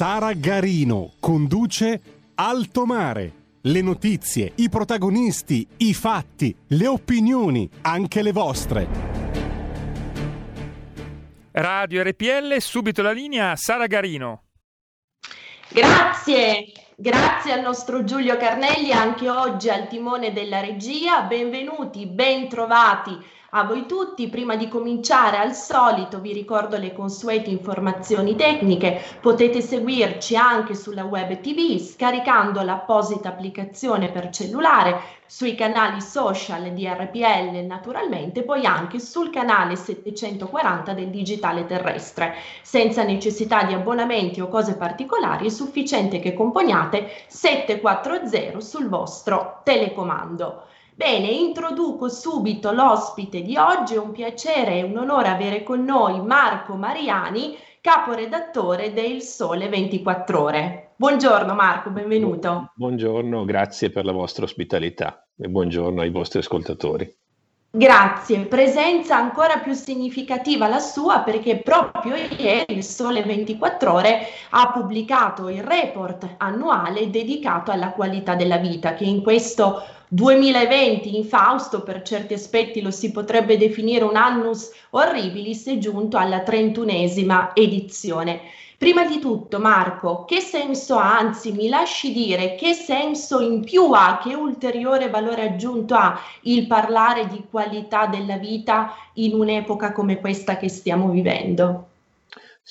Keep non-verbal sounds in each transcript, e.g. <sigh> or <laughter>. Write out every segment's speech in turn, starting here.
Sara Garino conduce Alto Mare. Le notizie, i protagonisti, i fatti, le opinioni, anche le vostre. Radio RPL, subito la linea Sara Garino. Grazie, grazie al nostro Giulio Carnelli anche oggi al timone della regia. Benvenuti, ben trovati a voi tutti. Prima di cominciare, al solito, vi ricordo le consuete informazioni tecniche. Potete seguirci anche sulla web TV scaricando l'apposita applicazione per cellulare sui canali social di RPL naturalmente, poi anche sul canale 740 del digitale terrestre. Senza necessità di abbonamenti o cose particolari, è sufficiente che componiate 740 sul vostro telecomando. Bene, introduco subito l'ospite di oggi, è un piacere e un onore avere con noi Marco Mariani, caporedattore del Sole 24 Ore. Buongiorno Marco, benvenuto. Buongiorno, grazie per la vostra ospitalità e buongiorno ai vostri ascoltatori. Grazie, presenza ancora più significativa la sua perché proprio ieri il Sole 24 Ore ha pubblicato il report annuale dedicato alla qualità della vita che in questo 2020 infausto, per certi aspetti lo si potrebbe definire un annus horribilis, è giunto alla trentunesima edizione. Prima di tutto, Marco, che senso ha, anzi mi lasci dire, che senso in più ha, che ulteriore valore aggiunto ha il parlare di qualità della vita in un'epoca come questa che stiamo vivendo?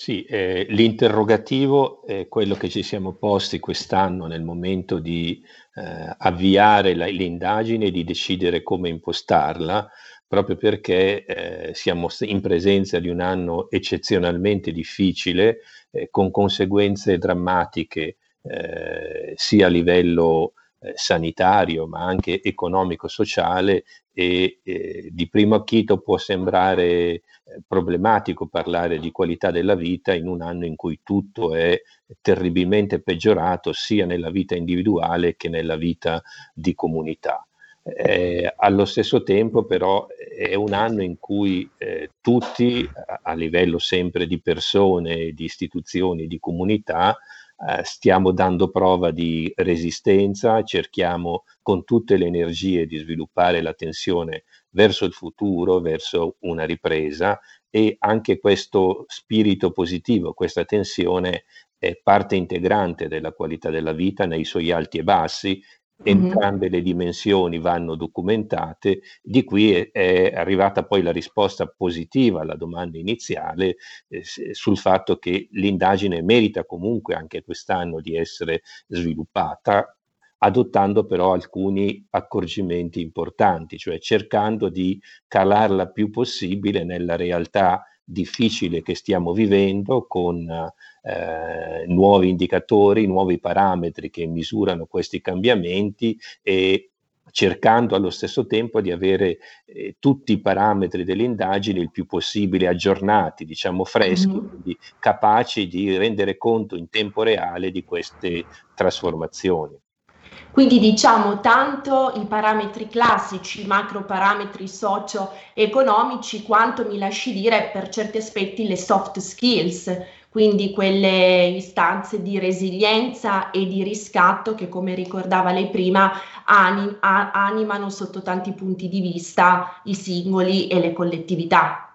Sì, eh, l'interrogativo è quello che ci siamo posti quest'anno nel momento di eh, avviare la, l'indagine e di decidere come impostarla, proprio perché eh, siamo in presenza di un anno eccezionalmente difficile, eh, con conseguenze drammatiche eh, sia a livello eh, sanitario ma anche economico-sociale e eh, di primo acchito può sembrare eh, problematico parlare di qualità della vita in un anno in cui tutto è terribilmente peggiorato sia nella vita individuale che nella vita di comunità. Eh, allo stesso tempo però è un anno in cui eh, tutti a, a, livello sempre di persone, di istituzioni, di comunità eh, stiamo dando prova di resistenza, cerchiamo con tutte le energie di sviluppare la tensione verso il futuro, verso una ripresa e anche questo spirito positivo, questa tensione è parte integrante della qualità della vita nei suoi alti e bassi entrambe le dimensioni vanno documentate, di qui è, è, arrivata poi la risposta positiva alla domanda iniziale eh, sul fatto che l'indagine merita comunque anche quest'anno di essere sviluppata, adottando però alcuni accorgimenti importanti, cioè cercando di calarla più possibile nella realtà difficile che stiamo vivendo con eh, nuovi indicatori, nuovi parametri che misurano questi cambiamenti e cercando allo stesso tempo di avere eh, tutti i parametri delle indagini il più possibile aggiornati, diciamo freschi, mm-hmm. quindi capaci di rendere conto in tempo reale di queste trasformazioni. Quindi diciamo tanto i parametri classici, i macro parametri socio-economici, quanto mi lasci dire per certi aspetti le soft skills, quindi quelle istanze di resilienza e di riscatto che come ricordava lei prima anim- animano sotto tanti punti di vista i singoli e le collettività.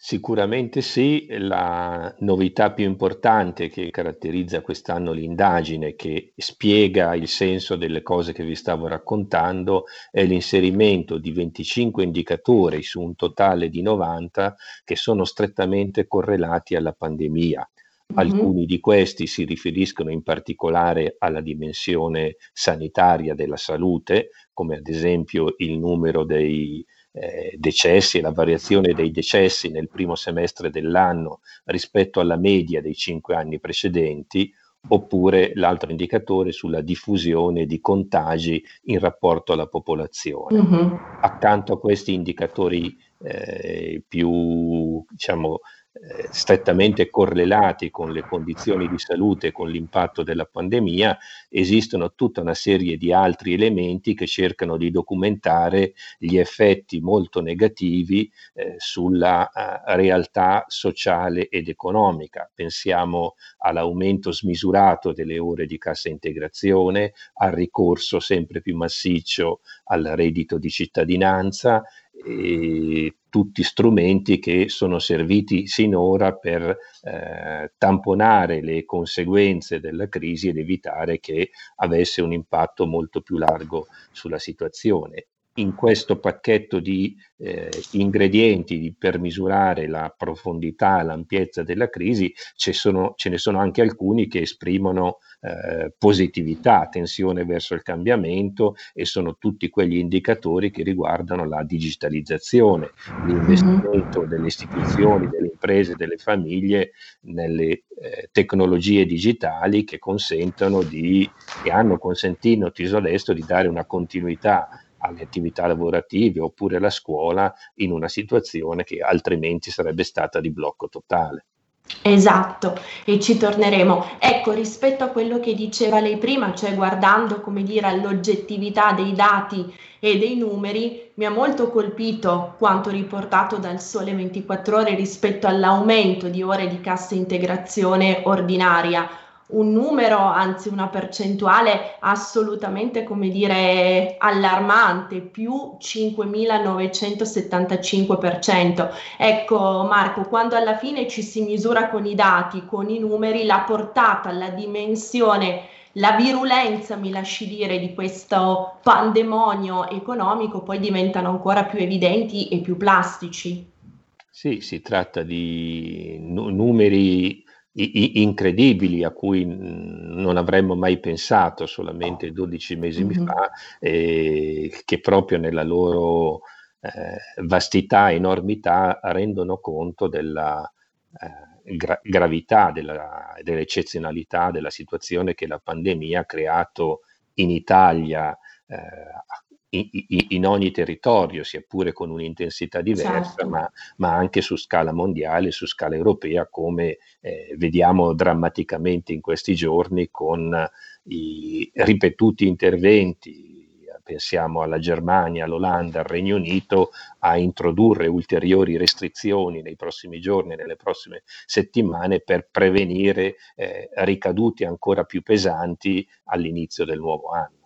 Sicuramente sì, la novità più importante che caratterizza quest'anno l'indagine, che spiega il senso delle cose che vi stavo raccontando, è l'inserimento di 25 indicatori su un totale di 90 che sono strettamente correlati alla pandemia. Alcuni di questi si riferiscono in particolare alla dimensione sanitaria della salute, come ad esempio il numero dei eh, decessi e la variazione dei decessi nel primo semestre dell'anno rispetto alla media dei cinque anni precedenti, oppure l'altro indicatore sulla diffusione di contagi in rapporto alla popolazione. Mm-hmm. Accanto a questi indicatori eh, più diciamo, eh, strettamente correlati con le condizioni di salute e con l'impatto della pandemia, esistono tutta una serie di altri elementi che cercano di documentare gli effetti molto negativi eh, sulla uh, realtà sociale ed economica. Pensiamo all'aumento smisurato delle ore di cassa integrazione, al ricorso sempre più massiccio al reddito di cittadinanza e tutti strumenti che sono serviti sinora per eh, tamponare le conseguenze della crisi ed evitare che avesse un impatto molto più largo sulla situazione in questo pacchetto di eh, ingredienti per misurare la profondità e l'ampiezza della crisi sono, ce ne sono anche alcuni che esprimono eh, positività, tensione verso il cambiamento e sono tutti quegli indicatori che riguardano la digitalizzazione, l'investimento delle istituzioni, delle imprese, delle famiglie nelle eh, tecnologie digitali che consentono di, che hanno consentito adesso di dare una continuità alle attività lavorative oppure alla scuola in una situazione che altrimenti sarebbe stata di blocco totale. Esatto, e ci torneremo. Ecco, rispetto a quello che diceva lei prima, cioè guardando, come dire, all'oggettività dei dati e dei numeri, mi ha molto colpito quanto riportato dal Sole 24 ore rispetto all'aumento di ore di cassa integrazione ordinaria un numero, anzi una percentuale assolutamente, come dire, allarmante, più 5.975%. Ecco Marco, quando alla fine ci si misura con i dati, con i numeri, la portata, la dimensione, la virulenza, mi lasci dire, di questo pandemonio economico poi diventano ancora più evidenti e più plastici. Sì, si tratta di numeri incredibili a cui non avremmo mai pensato solamente 12 mesi mm-hmm. fa, eh, che proprio nella loro eh, vastità e enormità rendono conto della eh, gra- gravità, della, dell'eccezionalità della situazione che la pandemia ha creato in Italia, eh, in, in, ogni territorio, sia pure con un'intensità diversa, certo. ma, ma, anche su scala mondiale, su scala europea, come eh, vediamo drammaticamente in questi giorni con i ripetuti interventi pensiamo alla Germania, all'Olanda, al Regno Unito, a introdurre ulteriori restrizioni nei prossimi giorni, nelle prossime settimane per prevenire eh, ricaduti ancora più pesanti all'inizio del nuovo anno.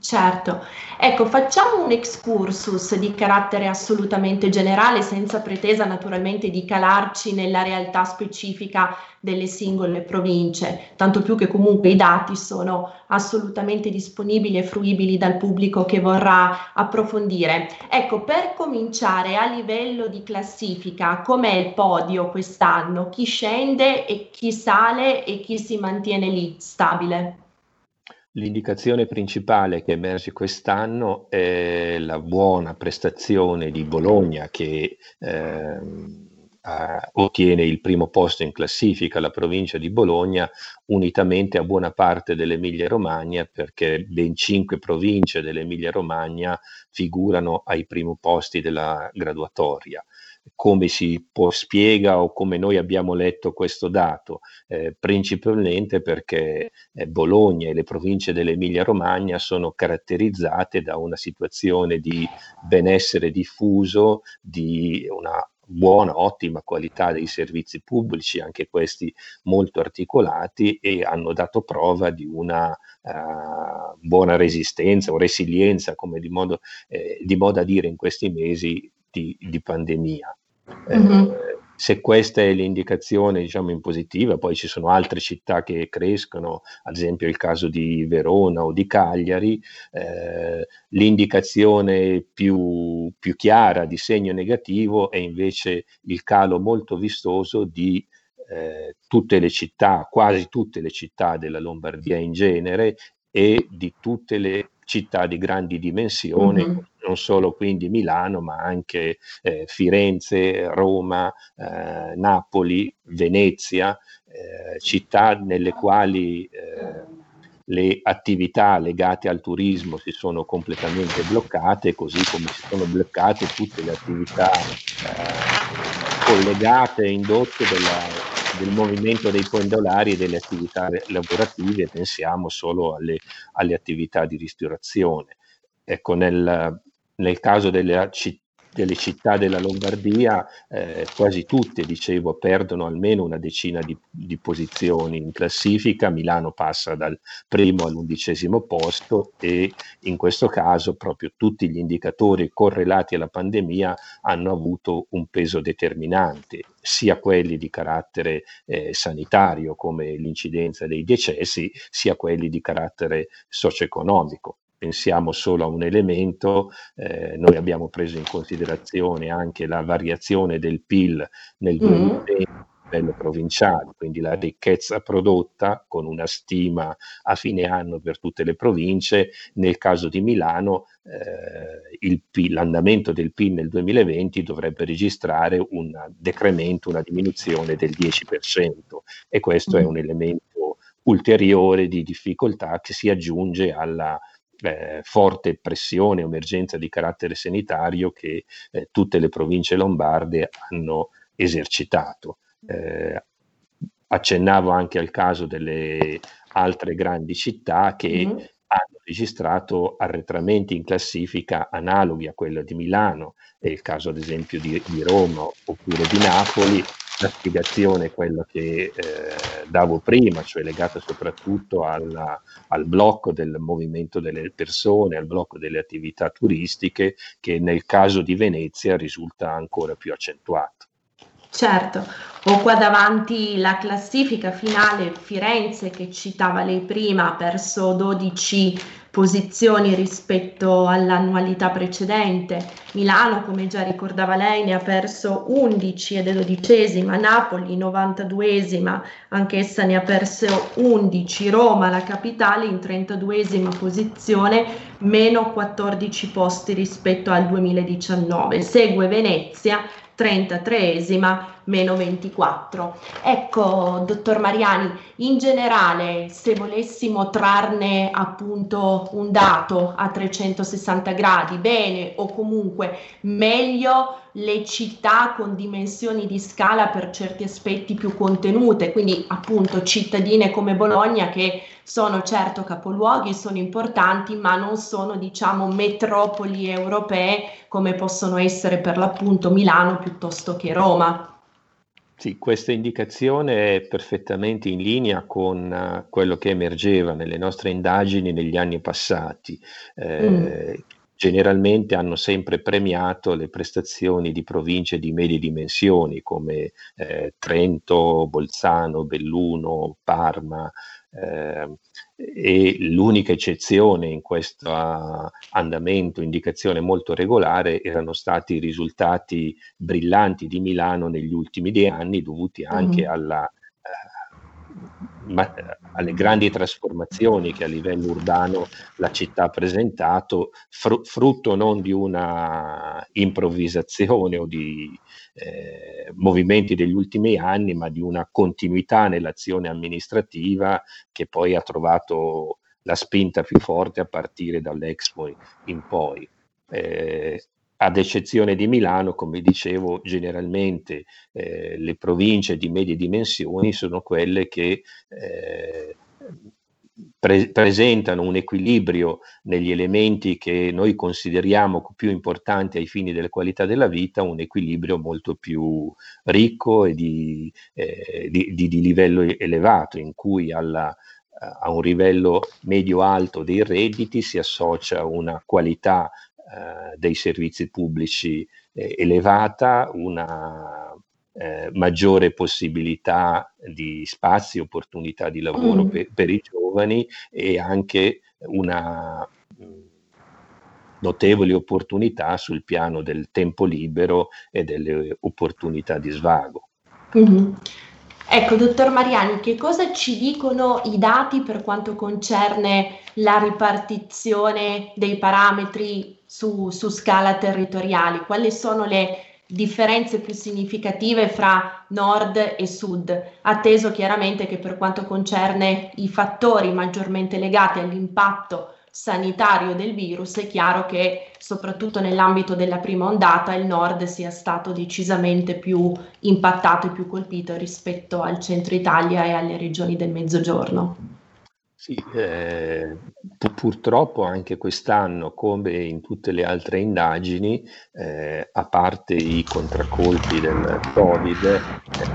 Certo, ecco, facciamo un excursus di carattere assolutamente generale, senza pretesa naturalmente di calarci nella realtà specifica delle singole province, tanto più che comunque i dati sono assolutamente disponibili e fruibili dal pubblico che vorrà approfondire. Ecco, per cominciare a livello di classifica, com'è il podio quest'anno? Chi scende e chi sale e chi si mantiene lì stabile? L'indicazione principale che emerge quest'anno è la buona prestazione di Bologna che eh, ottiene il primo posto in classifica, la provincia di Bologna, unitamente a buona parte dell'Emilia Romagna, perché ben cinque province dell'Emilia Romagna figurano ai primi posti della graduatoria come si può spiega o come noi abbiamo letto questo dato, eh, principalmente perché eh, Bologna e le province dell'Emilia Romagna sono caratterizzate da una situazione di benessere diffuso, di una buona, ottima qualità dei servizi pubblici, anche questi molto articolati e hanno dato prova di una uh, buona resistenza o resilienza, come di modo, eh, di modo a dire in questi mesi di, di pandemia. Mm-hmm. Eh, se questa è l'indicazione diciamo in positiva, poi ci sono altre città che crescono, ad esempio il caso di Verona o di Cagliari, eh, l'indicazione più, più, chiara di segno negativo è invece il calo molto vistoso di eh, tutte le città, quasi tutte le città della Lombardia in genere e di tutte le città di grandi dimensioni, mm-hmm non solo quindi Milano, ma anche eh, Firenze, Roma, eh, Napoli, Venezia, eh, città nelle quali eh, le attività legate al turismo si sono completamente bloccate, così come si sono bloccate tutte le attività eh, collegate e indotte della, del movimento dei pendolari e delle attività lavorative, pensiamo solo alle, alle attività di ristorazione. Ecco, nel, nel caso delle delle città della Lombardia, eh, quasi tutte, dicevo, perdono almeno una decina di, di, posizioni in classifica. Milano passa dal primo all'undicesimo posto e in questo caso proprio tutti gli indicatori correlati alla pandemia hanno avuto un peso determinante, sia quelli di carattere eh, sanitario come l'incidenza dei decessi, sia quelli di carattere socio-economico pensiamo solo a un elemento, eh, noi abbiamo preso in considerazione anche la variazione del PIL nel 2020 mm-hmm. a livello provinciale, quindi la ricchezza prodotta con una stima a fine anno per tutte le province, nel caso di Milano eh, PIL, l'andamento del PIL nel 2020 dovrebbe registrare un decremento, una diminuzione del 10% e questo mm-hmm. è un elemento ulteriore di difficoltà che si aggiunge alla eh, forte pressione, emergenza di carattere sanitario che eh, tutte le province lombarde hanno esercitato. Eh, accennavo anche al caso delle altre grandi città che mm-hmm. hanno registrato arretramenti in classifica analoghi a quello di Milano, è il caso ad esempio di, di Roma oppure di Napoli, la spiegazione è quella che eh, davo prima, cioè legata soprattutto alla, al blocco del movimento delle persone, al blocco delle attività turistiche, che nel caso di Venezia risulta ancora più accentuato. Certo, ho qua davanti la classifica finale Firenze che citava lei prima, ha perso 12 posizioni rispetto all'annualità precedente. Milano, come già ricordava lei, ne ha perso 11 ed è dodicesima, Napoli 92esima, anch'essa ne ha perso 11, Roma, la capitale, in 32esima posizione, meno 14 posti rispetto al 2019. Segue Venezia 33esima, meno 24. Ecco, dottor Mariani, in generale, se volessimo trarne appunto un dato a 360 gradi, bene o comunque meglio le città con dimensioni di scala per certi aspetti più contenute, quindi appunto cittadine come Bologna che sono certo capoluoghi, sono importanti, ma non sono diciamo metropoli europee come possono essere per l'appunto Milano piuttosto che Roma. Sì, questa indicazione è perfettamente in linea con uh, quello che emergeva nelle nostre indagini negli anni passati. Eh, mm generalmente hanno sempre premiato le prestazioni di province di medie dimensioni come eh, Trento, Bolzano, Belluno, Parma. Eh, e l'unica eccezione in questo andamento, indicazione molto regolare, erano stati i risultati brillanti di Milano negli ultimi dieci anni, dovuti anche mm. alla ma, alle grandi trasformazioni che a livello urbano la città ha presentato, fr- frutto non di una improvvisazione o di eh, movimenti degli ultimi anni, ma di una continuità nell'azione amministrativa che poi ha trovato la spinta più forte a partire dall'Expo in poi. Eh, ad eccezione di Milano, come dicevo, generalmente eh, le province di medie dimensioni sono quelle che eh, pre- presentano un equilibrio negli elementi che noi consideriamo più importanti ai fini della qualità della vita, un equilibrio molto più ricco e di, eh, di, di, di livello elevato, in cui alla, a un livello medio-alto dei redditi si associa una qualità dei servizi pubblici eh, elevata, una eh, maggiore possibilità di spazi, opportunità di lavoro mm. per, per, i giovani e anche una mh, mm, notevoli opportunità sul piano del tempo libero e delle opportunità di svago. Mm-hmm. Ecco, dottor Mariani, che cosa ci dicono i dati per quanto concerne la ripartizione dei parametri su, su scala territoriale? Quali sono le differenze più significative fra nord e sud, atteso chiaramente che per quanto concerne i fattori maggiormente legati all'impatto sanitario del virus, è chiaro che soprattutto nell'ambito della prima ondata il nord sia stato decisamente più impattato e più colpito rispetto al centro Italia e alle regioni del mezzogiorno. Sì, eh, purtroppo anche quest'anno, come in tutte le altre indagini, eh, a parte i contraccolpi del Covid, eh,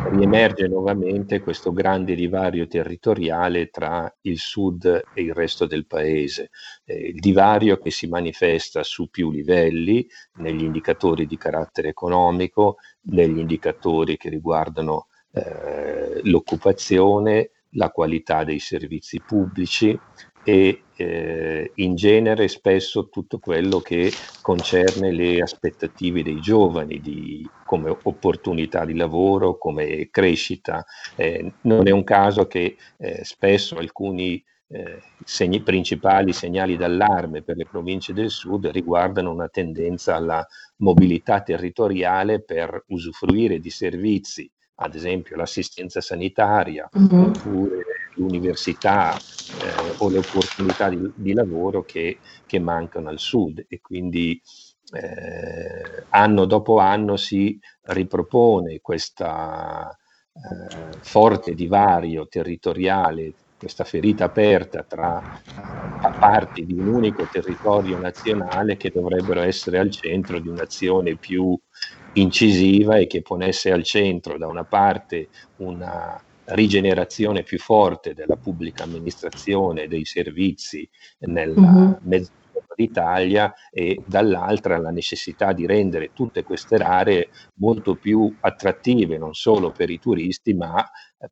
riemerge nuovamente questo grande divario territoriale tra il sud e il resto del paese. Eh, il divario che si manifesta su più livelli, negli indicatori di carattere economico, negli indicatori che riguardano eh, l'occupazione, la qualità dei servizi pubblici e eh, in genere spesso tutto quello che concerne le aspettative dei giovani di, come opportunità di lavoro, come crescita. Eh, non è un caso che eh, spesso alcuni eh, segni, principali segnali d'allarme per le province del sud riguardano una tendenza alla mobilità territoriale per usufruire di servizi ad esempio l'assistenza sanitaria mm-hmm. oppure l'università eh, o le opportunità di, di lavoro che, che, mancano al sud e quindi eh, anno dopo anno si ripropone questo eh, forte divario territoriale, questa ferita aperta tra parti di un unico territorio nazionale che dovrebbero essere al centro di un'azione più incisiva e che ponesse al centro da una parte una rigenerazione più forte della pubblica amministrazione, dei servizi nel mm-hmm. mezzogiorno d'Italia e dall'altra la necessità di rendere tutte queste aree molto più attrattive non solo per i turisti ma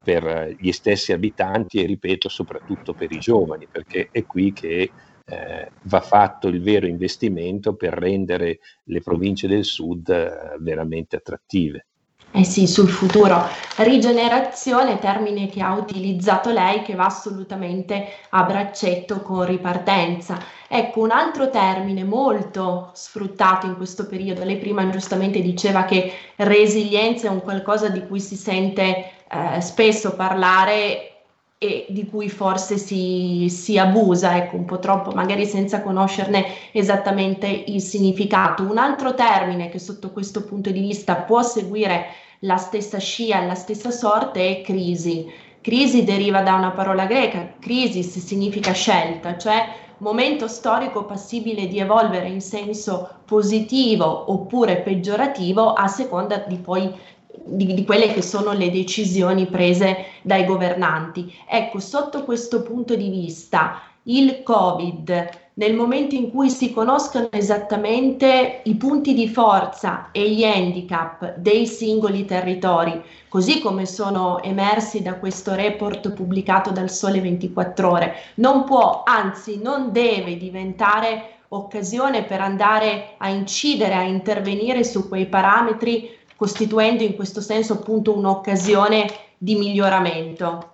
per gli stessi abitanti e ripeto soprattutto per i giovani perché è qui che eh, va fatto il vero investimento per rendere le province del sud eh, veramente attrattive. Eh sì, sul futuro. Rigenerazione, termine che ha utilizzato lei, che va assolutamente a braccetto con ripartenza. Ecco, un altro termine molto sfruttato in questo periodo, lei prima giustamente diceva che resilienza è un qualcosa di cui si sente eh, spesso parlare e di cui forse si, si, abusa, ecco, un po' troppo, magari senza conoscerne esattamente il significato. Un altro termine che sotto questo punto di vista può seguire la stessa scia, la stessa sorte è crisi. Crisi deriva da una parola greca, crisis significa scelta, cioè momento storico passibile di evolvere in senso positivo oppure peggiorativo a seconda di poi di, di, quelle che sono le decisioni prese dai governanti. Ecco, sotto questo punto di vista, il Covid, nel momento in cui si conoscono esattamente i punti di forza e gli handicap dei singoli territori, così come sono emersi da questo report pubblicato dal Sole 24 ore, non può, anzi non deve diventare occasione per andare a incidere, a intervenire su quei parametri costituendo in questo senso appunto un'occasione di miglioramento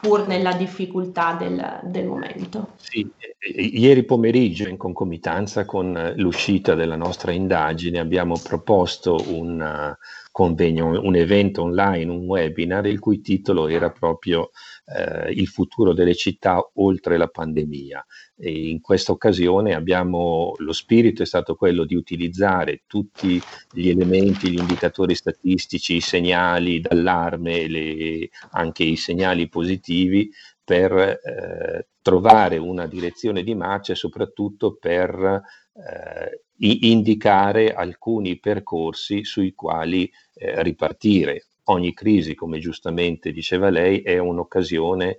pur nella difficoltà del, del momento. Sì, ieri pomeriggio in concomitanza con l'uscita della nostra indagine abbiamo proposto un convegno, un evento online, un webinar il cui titolo era proprio eh, Il futuro delle città oltre la pandemia. E in questa occasione abbiamo, lo spirito è stato quello di utilizzare tutti gli elementi, gli indicatori statistici, i segnali d'allarme, le, anche i segnali positivi per eh, trovare una direzione di marcia e soprattutto per eh, indicare alcuni percorsi sui quali eh, ripartire. Ogni crisi, come giustamente diceva lei, è un'occasione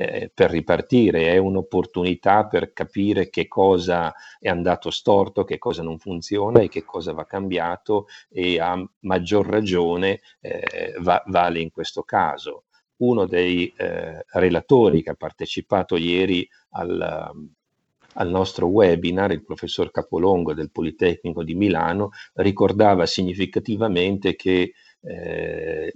eh, per ripartire, è un'opportunità per capire che cosa è andato storto, che cosa non funziona e che cosa va cambiato e a maggior ragione eh, va, vale in questo caso. Uno dei eh, relatori che ha partecipato ieri al, al nostro webinar, il professor Capolongo del Politecnico di Milano, ricordava significativamente che eh,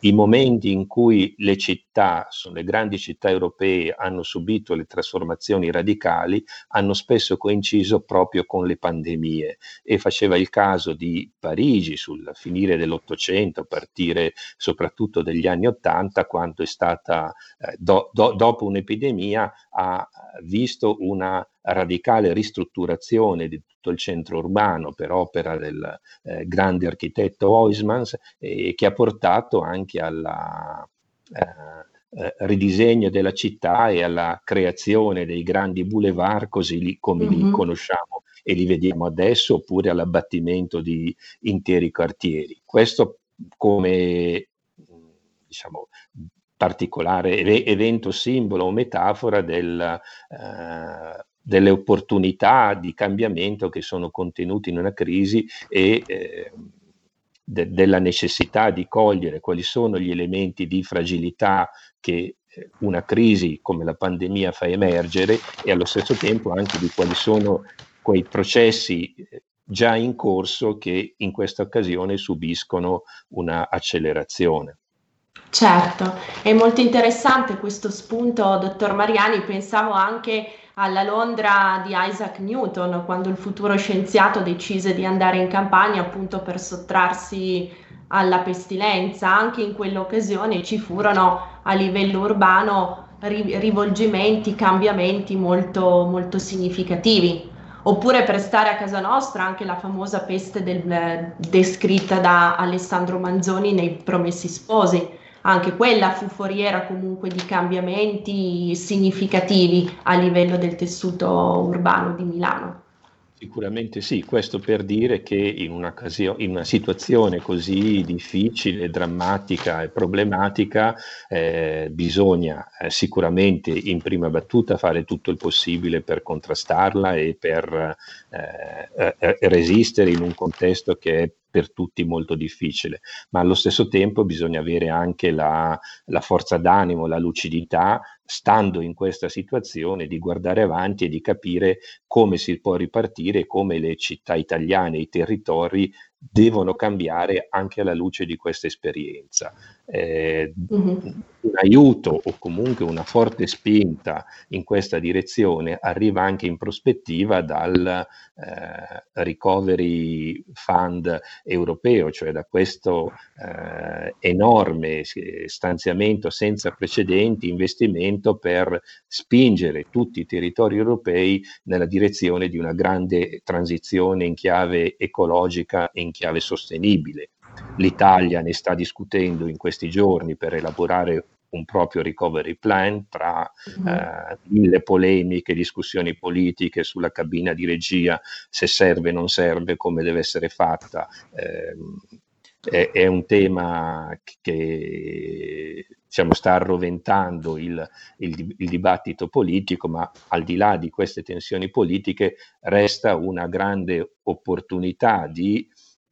i momenti in cui le città, le grandi città europee hanno subito le trasformazioni radicali hanno spesso coinciso proprio con le pandemie. E faceva il caso di Parigi sul finire dell'Ottocento, partire soprattutto degli anni Ottanta, quando è stata, eh, do, do, dopo un'epidemia, ha visto una radicale ristrutturazione di tutto il centro urbano per opera del eh, grande architetto Huysmans e che ha portato anche alla eh, eh, ridisegno della città e alla creazione dei grandi boulevard così li, come mm-hmm. li conosciamo e li vediamo adesso oppure all'abbattimento di interi quartieri. Questo come diciamo particolare evento simbolo o metafora del, eh, delle opportunità di cambiamento che sono contenute in una crisi e eh, de- della necessità di cogliere quali sono gli elementi di fragilità che eh, una crisi come la pandemia fa emergere e allo stesso tempo anche di quali sono quei processi eh, già in corso che in questa occasione subiscono una accelerazione. Certo, è molto interessante questo spunto, dottor Mariani. Pensavo anche alla Londra di Isaac Newton, quando il futuro scienziato decise di andare in campagna appunto per sottrarsi alla pestilenza. Anche in quell'occasione ci furono a livello urbano rivolgimenti, cambiamenti molto, molto significativi. Oppure per stare a casa nostra, anche la famosa peste del, descritta da Alessandro Manzoni nei Promessi Sposi anche quella fu foriera comunque di cambiamenti significativi a livello del tessuto urbano di Milano. Sicuramente sì, questo per dire che in una, in una situazione così difficile, drammatica e problematica eh, bisogna eh, sicuramente in prima battuta fare tutto il possibile per contrastarla e per eh, eh resistere in un contesto che è per tutti molto difficile, ma allo stesso tempo bisogna avere anche la, la, forza d'animo, la lucidità, stando in questa situazione, di guardare avanti e di capire come si può ripartire come le città italiane, i territori devono cambiare anche alla luce di questa esperienza. Eh, mm-hmm. Un aiuto o comunque una forte spinta in questa direzione arriva anche in prospettiva dal eh, Recovery Fund europeo, cioè da questo eh, enorme stanziamento senza precedenti, investimento per spingere tutti i territori europei nella direzione di una grande transizione in chiave ecologica e in chiave sostenibile. L'Italia ne sta discutendo in questi giorni per elaborare un proprio recovery plan tra mm-hmm. eh, mille polemiche, discussioni politiche sulla cabina di regia, se serve o non serve, come deve essere fatta. Eh, è, è, un tema che diciamo, sta arroventando il, il, il, dibattito politico, ma al di là di queste tensioni politiche resta una grande opportunità di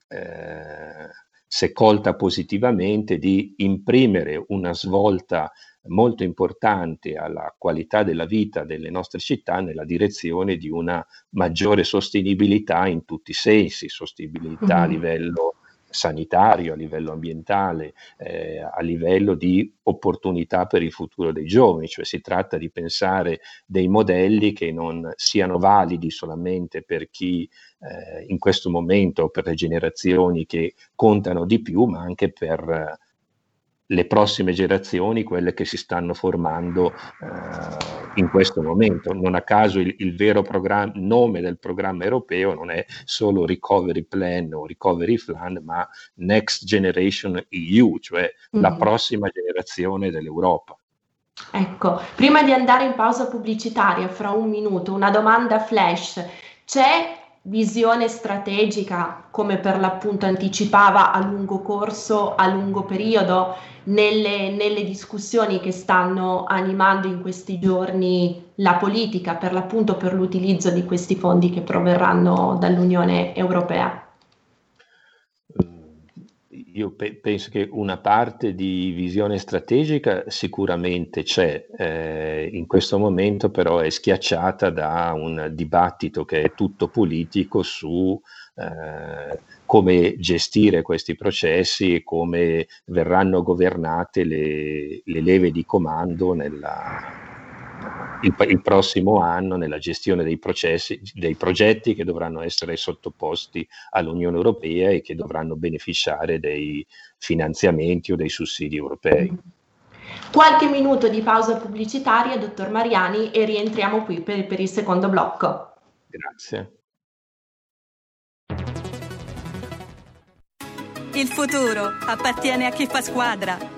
eh, se colta positivamente, di imprimere una svolta molto importante alla qualità della vita delle nostre città nella direzione di una maggiore sostenibilità in tutti i sensi, sostenibilità mm-hmm. a livello sanitario, a livello ambientale, eh, a livello di opportunità per il futuro dei giovani, cioè si tratta di pensare dei modelli che non siano validi solamente per chi eh, in questo momento, per le generazioni che contano di più, ma anche per le prossime generazioni, quelle che si stanno formando eh, in questo momento. Non a caso il, il vero nome del programma europeo non è solo Recovery Plan o Recovery Plan, ma Next Generation EU, cioè mm-hmm. la prossima generazione dell'Europa. Ecco, prima di andare in pausa pubblicitaria, fra un minuto, una domanda flash. C'è visione strategica, come per l'appunto anticipava a lungo corso, a lungo periodo, nelle, nelle, discussioni che stanno animando in questi giorni la politica, per l'appunto per l'utilizzo di questi fondi che proverranno dall'Unione Europea? Io pe- penso che una parte di visione strategica sicuramente c'è, eh, in questo momento però è schiacciata da un dibattito che è tutto politico su eh, come gestire questi processi e come verranno governate le, le leve di comando nella, il, il, prossimo anno nella gestione dei processi, dei progetti che dovranno essere sottoposti all'Unione Europea e che dovranno beneficiare dei finanziamenti o dei sussidi europei. Qualche minuto di pausa pubblicitaria, dottor Mariani, e rientriamo qui per, per il secondo blocco. Grazie. Il futuro appartiene a chi fa squadra.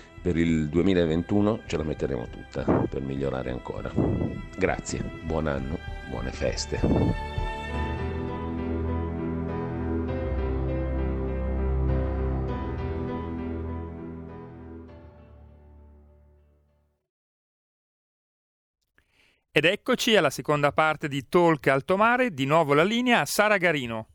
Per il 2021 ce la metteremo tutta per migliorare ancora. Grazie, buon anno, buone feste. Ed eccoci alla seconda parte di Talk Alto Mare, di nuovo la linea a Sara Garino.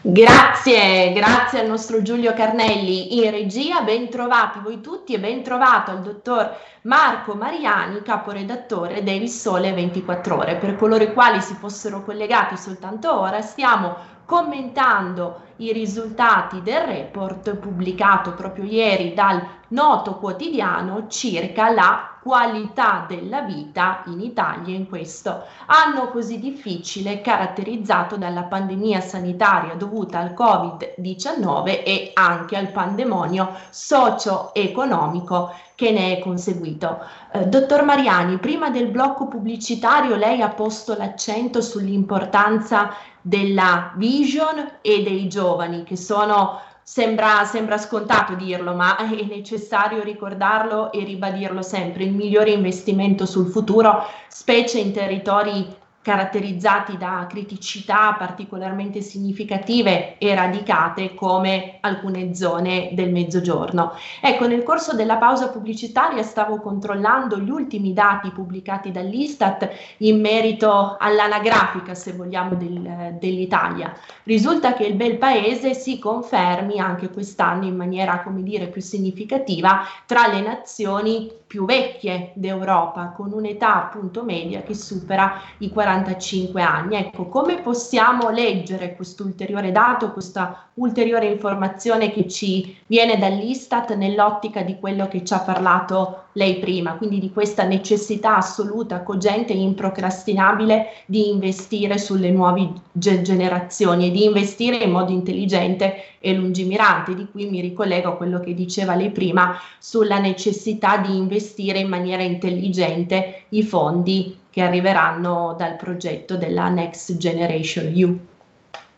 Grazie, grazie al nostro Giulio Carnelli in regia, ben trovati voi tutti e ben trovato al dottor Marco Mariani, caporedattore del Sole 24 Ore. Per coloro i quali si fossero collegati soltanto ora, stiamo commentando i risultati del report pubblicato proprio ieri dal noto quotidiano circa la qualità della vita in Italia in questo anno così difficile caratterizzato dalla pandemia sanitaria dovuta al Covid-19 e anche al pandemonio socio-economico che ne è conseguito. Eh, dottor Mariani, prima del blocco pubblicitario lei ha posto l'accento sull'importanza della vision e dei giovani che sono Sembra, sembra, scontato dirlo, ma <laughs> è necessario ricordarlo e ribadirlo sempre. Il migliore investimento sul futuro, specie in territori caratterizzati da criticità particolarmente significative e radicate come alcune zone del mezzogiorno. Ecco, nel corso della pausa pubblicitaria stavo controllando gli ultimi dati pubblicati dall'Istat in merito all'anagrafica, se vogliamo, del, dell'Italia. Risulta che il bel paese si confermi anche quest'anno in maniera, come dire, più significativa tra le nazioni più vecchie d'Europa, con un'età appunto media che supera i 45 anni. Ecco, come possiamo leggere questo ulteriore dato, questa ulteriore informazione che ci viene dall'Istat nell'ottica di quello che ci ha parlato lei prima, quindi di questa necessità assoluta, cogente e improcrastinabile di investire sulle nuove ge- generazioni e di investire in modo intelligente e lungimirante, di cui mi ricollego a quello che diceva lei prima sulla necessità di investire in maniera intelligente i fondi che arriveranno dal progetto della Next Generation EU.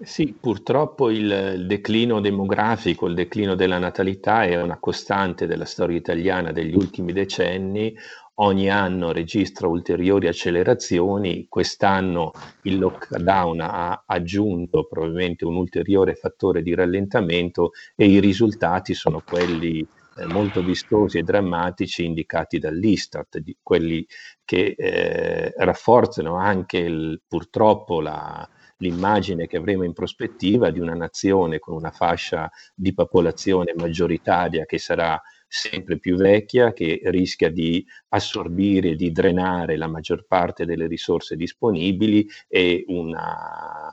Sì, purtroppo il, declino demografico, il declino della natalità è una costante della storia italiana degli ultimi decenni. Ogni anno registra ulteriori accelerazioni. Quest'anno il lockdown ha aggiunto probabilmente un ulteriore fattore di rallentamento e i risultati sono quelli eh, molto vistosi e drammatici indicati dall'Istat, quelli che eh, rafforzano anche il, purtroppo la, l'immagine che avremo in prospettiva di una nazione con una fascia di popolazione maggioritaria che sarà sempre più vecchia, che rischia di assorbire, di drenare la maggior parte delle risorse disponibili e una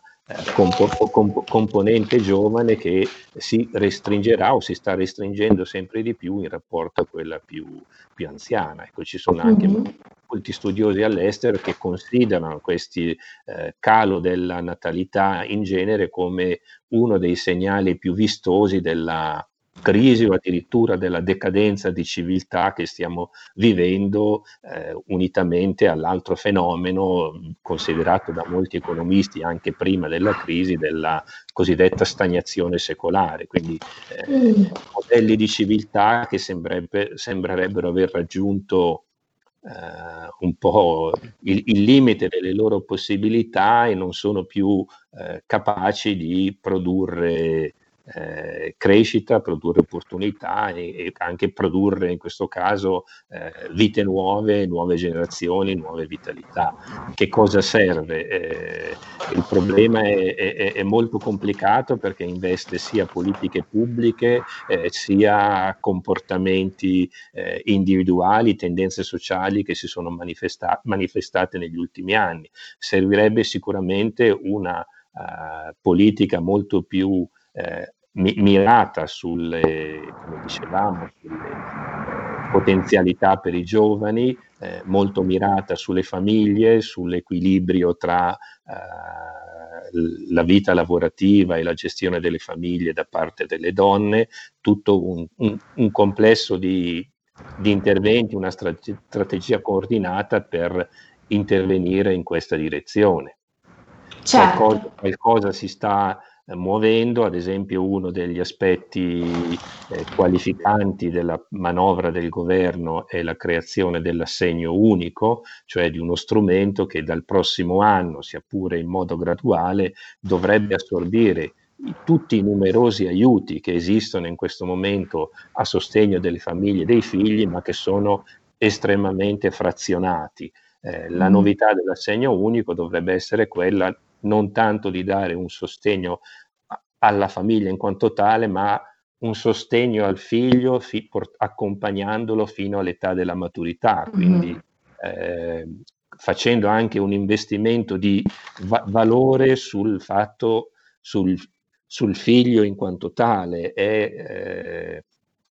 compo- comp- componente giovane che si restringerà o si sta restringendo sempre di più in rapporto a quella più, più anziana. Ecco, ci sono anche mm-hmm. molti studiosi all'estero che considerano questo eh, calo della natalità in genere come uno dei segnali più vistosi della, crisi o addirittura della decadenza di civiltà che stiamo vivendo eh, unitamente all'altro fenomeno considerato da molti economisti anche prima della crisi della cosiddetta stagnazione secolare, quindi eh, mm. modelli di civiltà che sembrerebbero aver raggiunto Uh, un po' il, il, limite delle loro possibilità e non sono più uh, capaci di produrre eh, crescita, produrre opportunità e, e, anche produrre in questo caso eh, vite nuove, nuove generazioni, nuove vitalità. Che cosa serve? Eh, il problema è, è, è, molto complicato perché investe sia politiche pubbliche eh, sia comportamenti eh, individuali, tendenze sociali che si sono manifesta- manifestate negli ultimi anni. Servirebbe sicuramente una uh, politica molto più eh, mirata sulle, come dicevamo, sulle eh, potenzialità per i giovani, eh, molto mirata sulle famiglie, sull'equilibrio tra eh, la vita lavorativa e la gestione delle famiglie da parte delle donne, tutto un, un, un complesso di, di, interventi, una strate- strategia coordinata per intervenire in questa direzione. Certo. Qualcosa, qualcosa si sta eh, muovendo, ad esempio uno degli aspetti eh, qualificanti della manovra del governo è la creazione dell'assegno unico, cioè di uno strumento che dal prossimo anno, sia pure in modo graduale, dovrebbe assorbire tutti i numerosi aiuti che esistono in questo momento a sostegno delle famiglie e dei figli, ma che sono estremamente frazionati. Eh, la mm. novità dell'assegno unico dovrebbe essere quella non tanto di dare un sostegno alla famiglia in quanto tale, ma un sostegno al figlio fi- port- accompagnandolo fino all'età della maturità, mm-hmm. quindi mm-hmm. eh, facendo anche un investimento di va- valore sul fatto, sul, sul, figlio in quanto tale, è eh,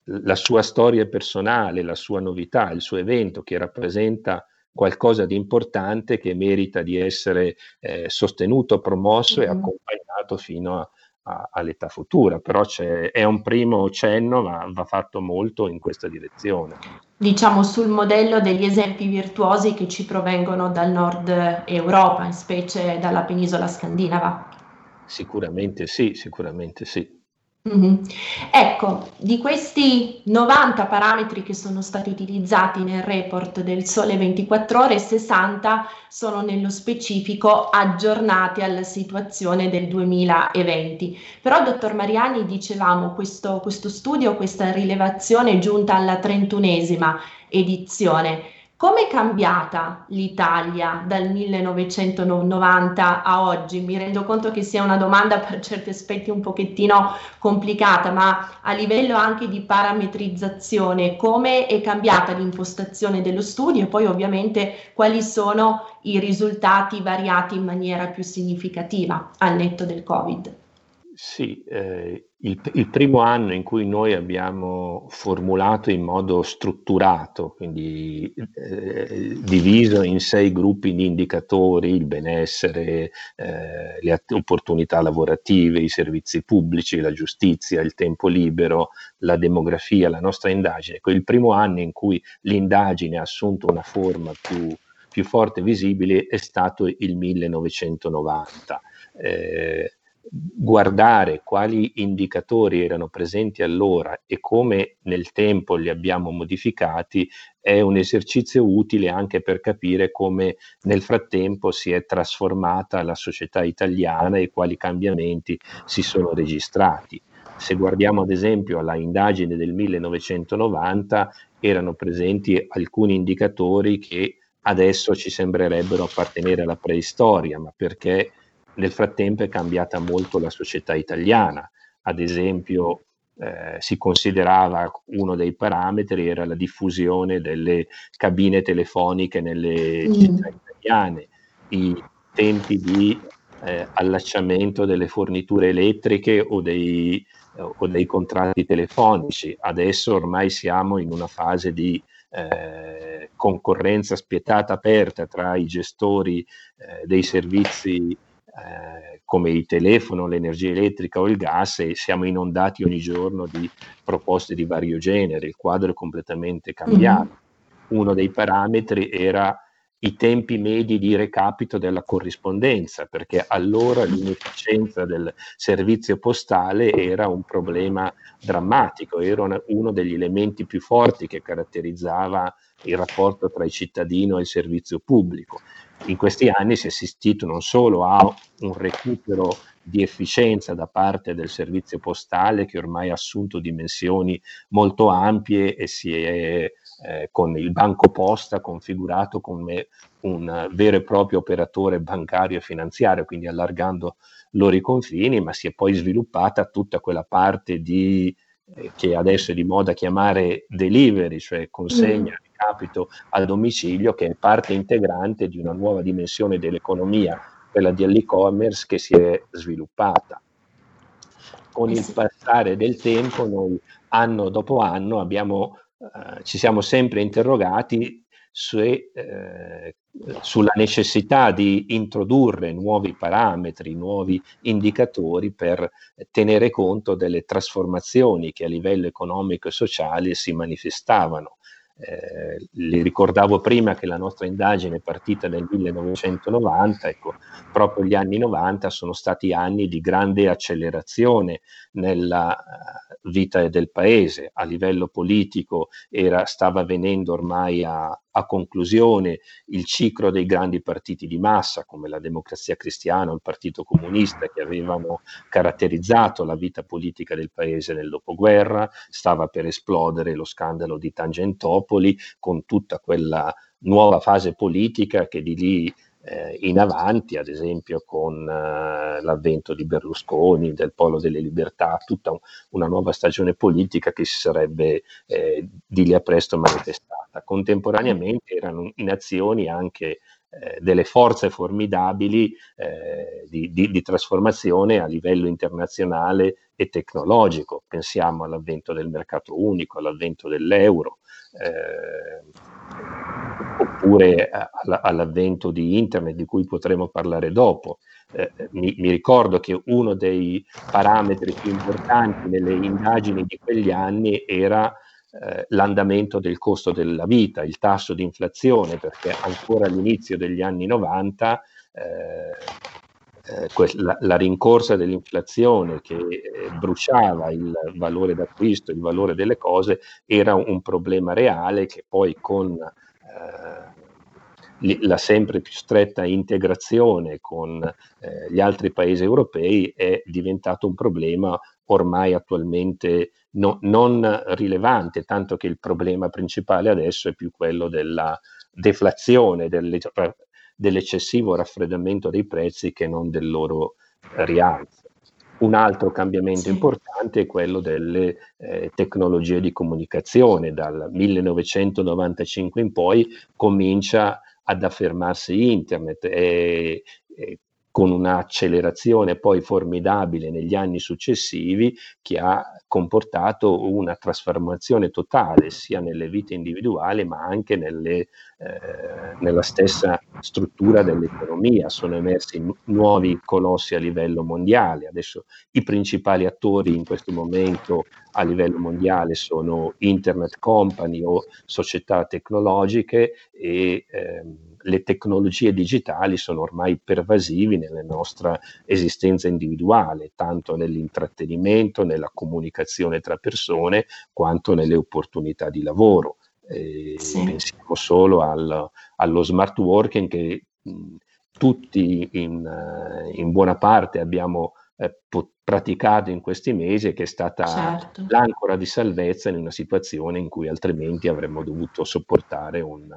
la sua storia personale, la sua novità, il suo evento che rappresenta qualcosa di importante che merita di essere eh, sostenuto, promosso mm-hmm. e accompagnato fino a, a, all'età futura. Però è un primo cenno, ma va fatto molto in questa direzione. Diciamo sul modello degli esempi virtuosi che ci provengono dal nord Europa, in specie dalla penisola scandinava. Sicuramente sì, sicuramente sì. Mm-hmm. Ecco, di questi 90 parametri che sono stati utilizzati nel report del Sole 24 ore, 60 sono nello specifico aggiornati alla situazione del 2020. Però, dottor Mariani, dicevamo, questo, questo studio, questa rilevazione è giunta alla trentunesima edizione. Come è cambiata l'Italia dal 1990 a oggi? Mi rendo conto che sia una domanda per certi aspetti un pochettino complicata, ma a livello anche di parametrizzazione, come è cambiata l'impostazione dello studio e poi ovviamente quali sono i risultati variati in maniera più significativa al netto del Covid? Sì, eh, il, il, primo anno in cui noi abbiamo formulato in modo strutturato, quindi eh, diviso in sei gruppi di indicatori, il benessere, eh, le opportunità lavorative, i servizi pubblici, la giustizia, il tempo libero, la demografia, la nostra indagine. Il primo anno in cui l'indagine ha assunto una forma più, più forte e visibile è stato il 1990. Eh, guardare quali indicatori erano presenti allora e come nel tempo li abbiamo modificati è un esercizio utile anche per capire come nel frattempo si è trasformata la società italiana e quali cambiamenti si sono registrati. Se guardiamo ad esempio alla indagine del 1990 erano presenti alcuni indicatori che adesso ci sembrerebbero appartenere alla preistoria, ma perché nel frattempo è cambiata molto la società italiana, ad esempio eh, si considerava uno dei parametri era la diffusione delle cabine telefoniche nelle mm. città italiane, i tempi di eh, allacciamento delle forniture elettriche o dei, o dei, contratti telefonici. Adesso ormai siamo in una fase di eh, concorrenza spietata aperta tra i gestori eh, dei servizi eh, come il telefono, l'energia elettrica o il gas e siamo inondati ogni giorno di proposte di vario genere, il quadro è completamente cambiato. Mm-hmm. Uno dei parametri era i tempi medi di recapito della corrispondenza, perché allora l'inefficienza del servizio postale era un problema drammatico, era una, uno degli elementi più forti che caratterizzava il rapporto tra il cittadino e il servizio pubblico in questi anni si è assistito non solo a un recupero di efficienza da parte del servizio postale che ormai ha assunto dimensioni molto ampie e si è eh, con il banco posta configurato come un vero e proprio operatore bancario e finanziario, quindi allargando loro i confini, ma si è poi sviluppata tutta quella parte di, eh, che adesso è di moda chiamare delivery, cioè consegna mm capito a domicilio che è parte integrante di una nuova dimensione dell'economia, quella dell'e-commerce che si è sviluppata. Con il passare del tempo noi anno dopo anno abbiamo, eh, ci siamo sempre interrogati su, eh, sulla necessità di introdurre nuovi parametri, nuovi indicatori per tenere conto delle trasformazioni che a livello economico e sociale si manifestavano eh, le ricordavo prima che la nostra indagine è partita nel 1990, ecco, proprio gli anni 90 sono stati anni di grande accelerazione nella uh, vita del paese, a livello politico era, stava venendo ormai a, a conclusione il ciclo dei grandi partiti di massa come la Democrazia Cristiana o il Partito Comunista che avevano caratterizzato la vita politica del paese nel dopoguerra, stava per esplodere lo scandalo di Tangentopoli con tutta quella nuova fase politica che di lì eh, in avanti, ad esempio con eh, l'avvento di Berlusconi, del Polo delle Libertà, tutta un, una nuova stagione politica che si sarebbe eh, di lì a presto manifestata. Contemporaneamente erano in azioni anche eh, delle forze formidabili eh, di, di, di, trasformazione a livello internazionale e tecnologico. Pensiamo all'avvento del mercato unico, all'avvento dell'euro. Eh, oppure all'avvento di internet di cui potremo parlare dopo. Eh, mi, mi, ricordo che uno dei parametri più importanti nelle indagini di quegli anni era eh, l'andamento del costo della vita, il tasso di inflazione, perché ancora all'inizio degli anni 90 eh, eh, la, la, rincorsa dell'inflazione che eh, bruciava il valore d'acquisto, il valore delle cose, era un problema reale che poi con eh, la sempre più stretta integrazione con eh, gli altri paesi europei è diventato un problema ormai attualmente no, non rilevante, tanto che il problema principale adesso è più quello della deflazione, delle, dell'eccessivo raffreddamento dei prezzi che non del loro rialzo. Un altro cambiamento sì. importante è quello delle eh, tecnologie di comunicazione. Dal 1995 in poi comincia ad affermarsi internet e, e con un'accelerazione poi formidabile negli anni successivi che ha comportato una trasformazione totale sia nelle vite individuali ma anche nelle, eh, nella stessa struttura dell'economia. Sono emersi nuovi colossi a livello mondiale. Adesso i principali attori in questo momento a livello mondiale sono internet company o società tecnologiche e ehm, le tecnologie digitali sono ormai pervasivi nella nostra esistenza individuale, tanto nell'intrattenimento, nella comunicazione tra persone, quanto nelle opportunità di lavoro. Sì. Pensiamo solo al, allo smart working che mh, tutti in, in, buona parte abbiamo eh, praticato in questi mesi e che è stata certo. l'ancora di salvezza in una situazione in cui altrimenti avremmo dovuto sopportare un,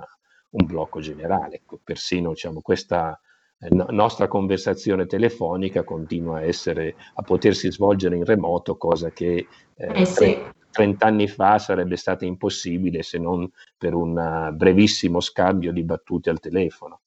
un blocco generale. Ecco, persino diciamo, questa eh, nostra conversazione telefonica continua a, essere, a potersi svolgere in remoto, cosa che eh, eh sì. 30 anni fa sarebbe stata impossibile se non per un brevissimo scambio di battute al telefono.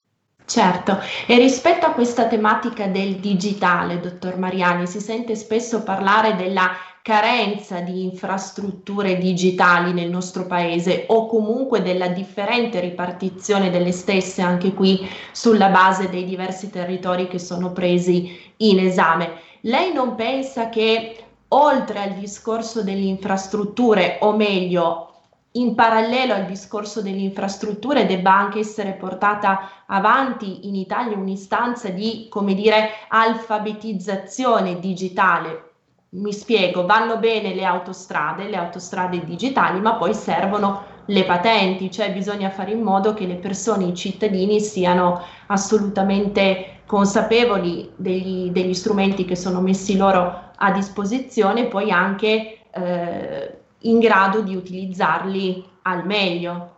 Certo, e rispetto a questa tematica del digitale, dottor Mariani, si sente spesso parlare della carenza di infrastrutture digitali nel nostro paese o comunque della differente ripartizione delle stesse anche qui sulla base dei diversi territori che sono presi in esame. Lei non pensa che oltre al discorso delle infrastrutture, o meglio, in parallelo al discorso delle infrastrutture debba anche essere portata avanti in Italia un'istanza di, come dire, alfabetizzazione digitale. Mi spiego, vanno bene le autostrade, le autostrade digitali, ma poi servono le patenti, cioè bisogna fare in modo che le persone, i cittadini siano assolutamente consapevoli degli, degli strumenti che sono messi loro a disposizione, poi anche eh, in grado di utilizzarli al meglio.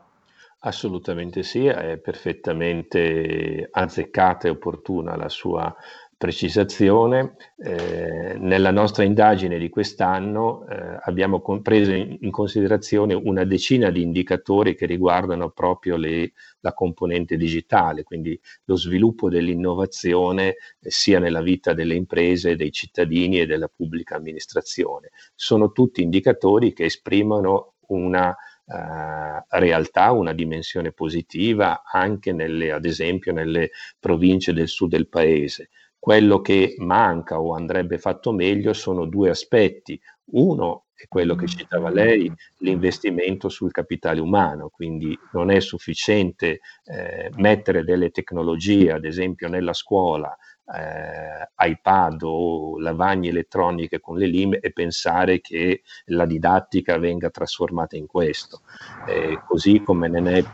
Assolutamente sì, è perfettamente azzeccata e opportuna la sua precisazione, eh, nella nostra indagine di quest'anno eh, abbiamo con, preso in, in, considerazione una decina di indicatori che riguardano proprio le, la componente digitale, quindi lo sviluppo dell'innovazione eh, sia nella vita delle imprese, dei cittadini e della pubblica amministrazione. Sono tutti indicatori che esprimono una Uh, realtà, una dimensione positiva anche nelle, ad esempio nelle province del sud del paese. Quello che manca o andrebbe fatto meglio sono due aspetti. Uno è quello che citava lei, l'investimento sul capitale umano, quindi non è sufficiente eh, mettere delle tecnologie, ad esempio nella scuola, eh, iPad o lavagne elettroniche con le LIM e pensare che la didattica venga trasformata in questo. Eh, così come non è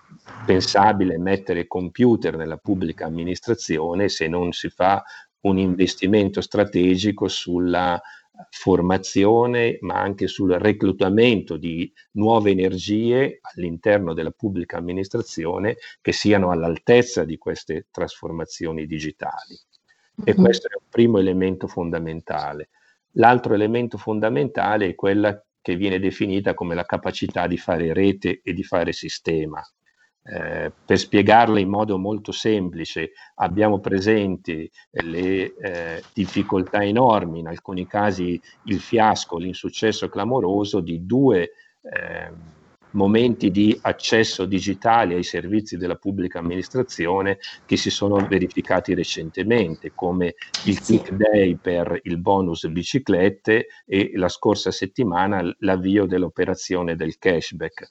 pensabile mettere computer nella pubblica amministrazione se non si fa un investimento strategico sulla formazione, ma anche sul reclutamento di nuove energie all'interno della pubblica amministrazione che siano all'altezza di queste trasformazioni digitali. E mm-hmm. questo è un primo elemento fondamentale. L'altro elemento fondamentale è quella che viene definita come la capacità di fare rete e di fare sistema. Eh, per spiegarla in modo molto semplice, abbiamo presenti le eh, difficoltà enormi, in alcuni casi il fiasco, l'insuccesso clamoroso di due eh, momenti di accesso digitale ai servizi della pubblica amministrazione che si sono verificati recentemente, come il Click Day per il bonus biciclette e la scorsa settimana l'avvio dell'operazione del cashback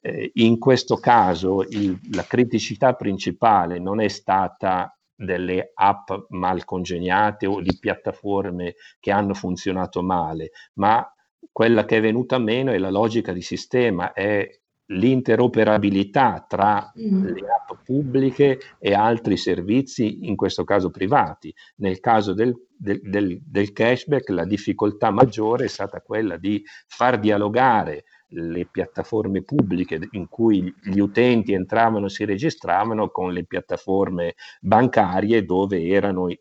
eh, in questo caso il, la criticità principale non è stata delle app mal congegnate o di piattaforme che hanno funzionato male, ma quella che è venuta meno è la logica di sistema, è l'interoperabilità tra mm. le app pubbliche e altri servizi, in questo caso privati. Nel caso del, del, del, del cashback la difficoltà maggiore è stata quella di far dialogare le piattaforme pubbliche in cui gli utenti entravano e si registravano con le piattaforme bancarie dove erano eh,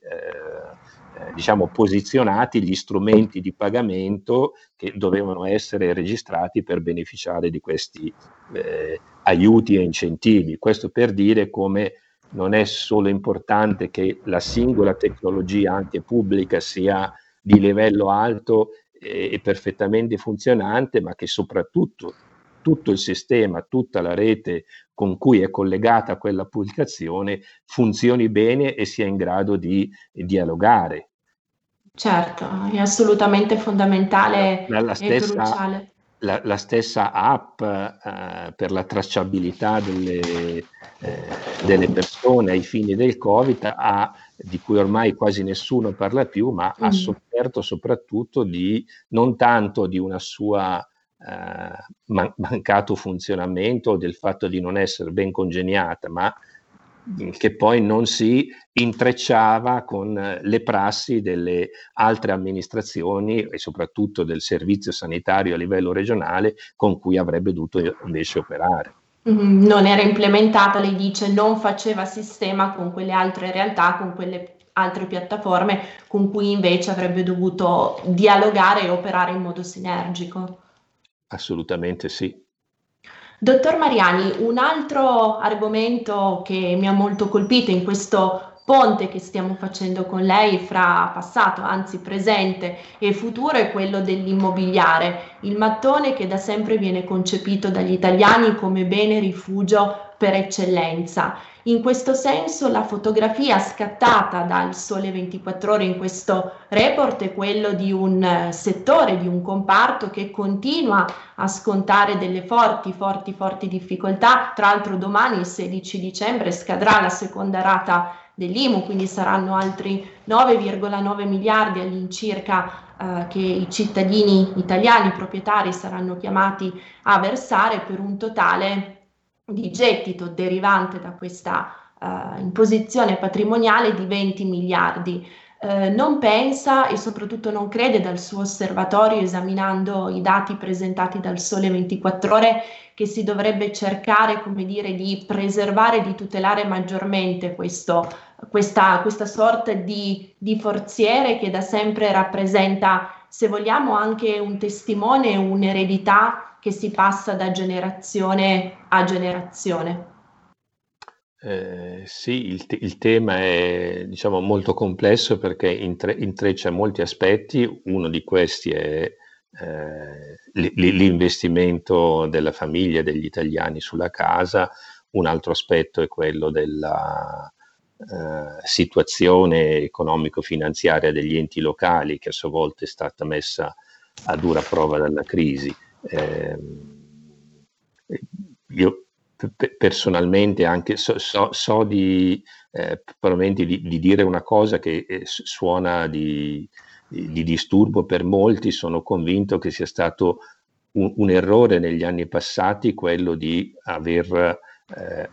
eh, diciamo posizionati gli strumenti di pagamento che dovevano essere registrati per beneficiare di questi eh, aiuti e incentivi. Questo per dire come non è solo importante che la singola tecnologia anche pubblica sia di livello alto e perfettamente funzionante, ma che soprattutto tutto il sistema, tutta la rete con cui è collegata quella pubblicazione funzioni bene e sia in grado di dialogare. Certo, è assolutamente fondamentale la, la stessa, e cruciale. La, la stessa app eh, per la tracciabilità delle, eh, delle, persone ai fini del Covid, ha, di cui ormai quasi nessuno parla più, ma mm. ha sofferto soprattutto di non tanto di una sua eh, man- mancato funzionamento o del fatto di non essere ben congegnata, ma che poi non si intrecciava con le prassi delle altre amministrazioni e soprattutto del servizio sanitario a livello regionale con cui avrebbe dovuto invece operare. Mm-hmm. Non era implementata, lei dice, non faceva sistema con quelle altre realtà, con quelle altre piattaforme con cui invece avrebbe dovuto dialogare e operare in modo sinergico. Assolutamente sì. Dottor Mariani, un altro argomento che mi ha molto colpito in questo ponte che stiamo facendo con lei fra passato, anzi presente e futuro è quello dell'immobiliare, il mattone che da sempre viene concepito dagli italiani come bene rifugio per eccellenza. In questo senso la fotografia scattata dal Sole 24 ore in questo report è quello di un eh, settore, di un comparto che continua a scontare delle forti, forti, forti difficoltà. Tra l'altro domani, il 16 dicembre, scadrà la seconda rata dell'IMU, quindi saranno altri 9,9 miliardi all'incirca eh, che i cittadini italiani proprietari saranno chiamati a versare per un totale di gettito derivante da questa uh, imposizione patrimoniale di 20 miliardi. Uh, non pensa e soprattutto non crede dal suo osservatorio, esaminando i dati presentati dal Sole 24 ore, che si dovrebbe cercare, come dire, di preservare, di tutelare maggiormente questo, questa, questa sorta di, di forziere che da sempre rappresenta, se vogliamo, anche un testimone, un'eredità che si passa da generazione a generazione? Eh, sì, il, te- il, tema è diciamo, molto complesso perché intre- intreccia molti aspetti. Uno di questi è eh, l- l'investimento della famiglia, degli italiani sulla casa. Un altro aspetto è quello della eh, situazione economico-finanziaria degli enti locali che a sua volta è stata messa a dura prova dalla crisi. Eh, io personalmente anche so, so, so di, eh, di, di, dire una cosa che eh, suona di, di, disturbo per molti, sono convinto che sia stato un, un errore negli anni passati quello di aver eh,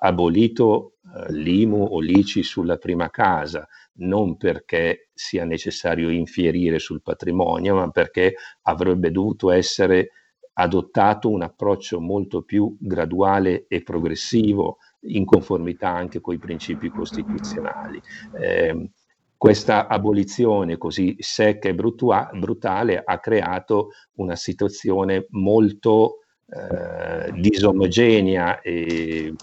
abolito eh, l'IMU o l'ICI sulla prima casa, non perché sia necessario infierire sul patrimonio, ma perché avrebbe dovuto essere adottato un approccio molto più graduale e progressivo, in conformità anche con i principi costituzionali. Eh, questa abolizione così secca e brutua- brutale ha creato una situazione molto eh, disomogenea e,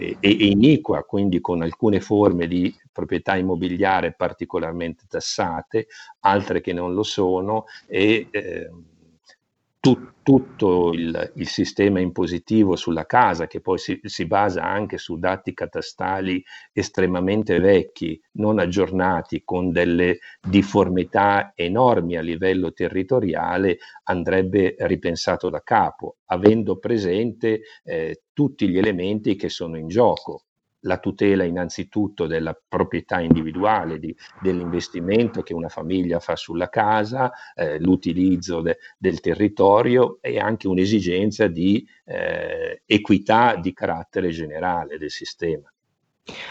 e, e, iniqua, quindi con alcune forme di proprietà immobiliare particolarmente tassate, altre che non lo sono e eh, tu, tutto il, il, sistema impositivo sulla casa, che poi si, si, basa anche su dati catastali estremamente vecchi, non aggiornati, con delle difformità enormi a livello territoriale, andrebbe ripensato da capo, avendo presente eh, tutti gli elementi che sono in gioco. La tutela innanzitutto della proprietà individuale, di, dell'investimento che una famiglia fa sulla casa, eh, l'utilizzo de, del territorio e anche un'esigenza di eh, equità di carattere generale del sistema.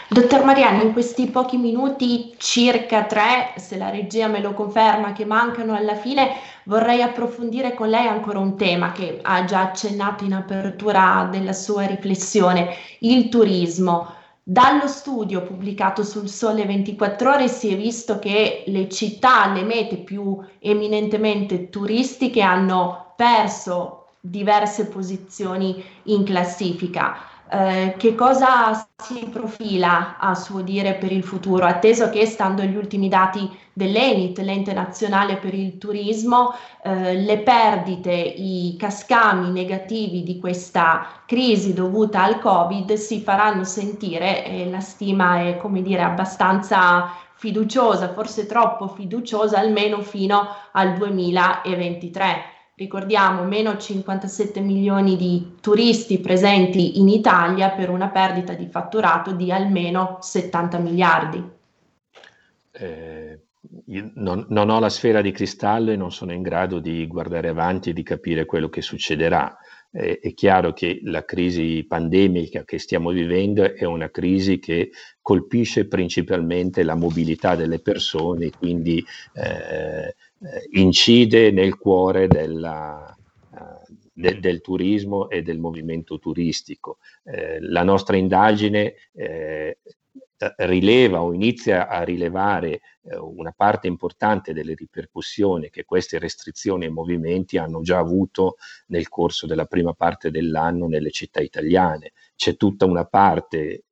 Dottor Mariano, in questi pochi minuti, circa tre, se la regia me lo conferma, che mancano alla fine, vorrei approfondire con lei ancora un tema che ha già accennato in apertura della sua riflessione, il turismo. Dallo studio pubblicato sul Sole 24 Ore si è visto che le città, le mete più eminentemente turistiche hanno perso diverse posizioni in classifica. Eh, che cosa si profila a suo dire per il futuro, atteso che stando agli ultimi dati dell'ENIT, l'ente nazionale per il turismo, eh, le perdite, i cascami negativi di questa crisi dovuta al Covid si faranno sentire e la stima è come dire abbastanza fiduciosa, forse troppo fiduciosa, almeno fino al 2023 ricordiamo meno 57 milioni di turisti presenti in Italia per una perdita di fatturato di almeno 70 miliardi. Eh, non, non, ho la sfera di cristallo e non sono in grado di guardare avanti e di capire quello che succederà. Eh, è chiaro che la crisi pandemica che stiamo vivendo è una crisi che colpisce principalmente la mobilità delle persone, quindi eh, eh, incide nel cuore della, uh, de, del turismo e del movimento turistico. Eh, la nostra indagine eh, rileva o inizia a rilevare eh, una parte importante delle ripercussioni che queste restrizioni e movimenti hanno già avuto nel corso della prima parte dell'anno nelle città italiane. C'è tutta una parte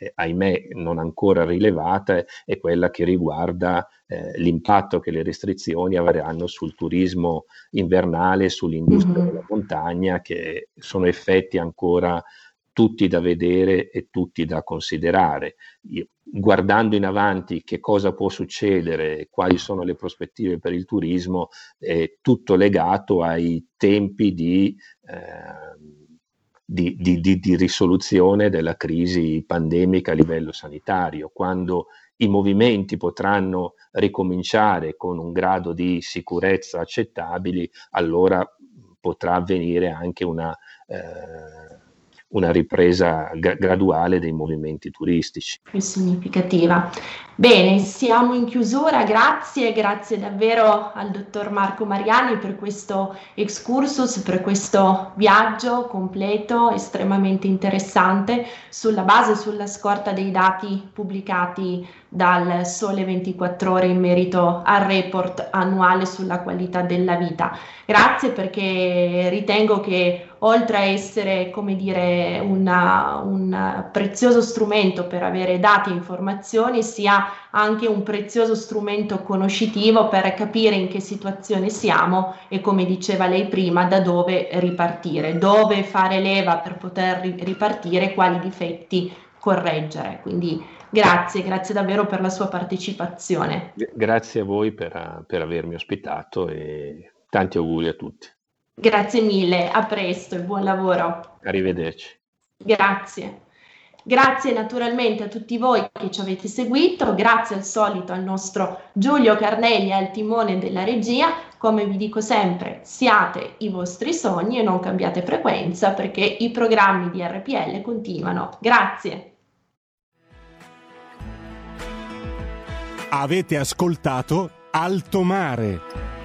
eh, ahimè non ancora rilevata, è quella che riguarda eh, l'impatto che le restrizioni avranno sul turismo invernale, sull'industria mm-hmm. della montagna, che sono effetti ancora tutti da vedere e tutti da considerare. Io, guardando in avanti che cosa può succedere, quali sono le prospettive per il turismo, è tutto legato ai tempi di... Eh, di, di, di, di, risoluzione della crisi pandemica a livello sanitario, quando i movimenti potranno ricominciare con un grado di sicurezza accettabili, allora potrà avvenire anche una, eh, una ripresa gra- graduale dei movimenti turistici. Più significativa. Bene, siamo in chiusura, grazie, grazie davvero al dottor Marco Mariani per questo excursus, per questo viaggio completo, estremamente interessante, sulla base, sulla scorta dei dati pubblicati dal Sole 24 ore in merito al report annuale sulla qualità della vita. Grazie perché ritengo che oltre a essere, come dire, una, un prezioso strumento per avere dati e informazioni, sia anche un prezioso strumento conoscitivo per capire in che situazione siamo e come diceva lei prima, da dove ripartire, dove fare leva per poter ripartire, quali difetti correggere. Quindi grazie, grazie davvero per la sua partecipazione. Grazie a voi per, per avermi ospitato e tanti auguri a tutti. Grazie mille, a presto e buon lavoro. Arrivederci. Grazie. Grazie naturalmente a tutti voi che ci avete seguito, grazie al solito al nostro Giulio Carnelli al timone della regia. Come vi dico sempre, siate i vostri sogni e non cambiate frequenza perché i programmi di RPL continuano. Grazie. Avete ascoltato Alto Mare.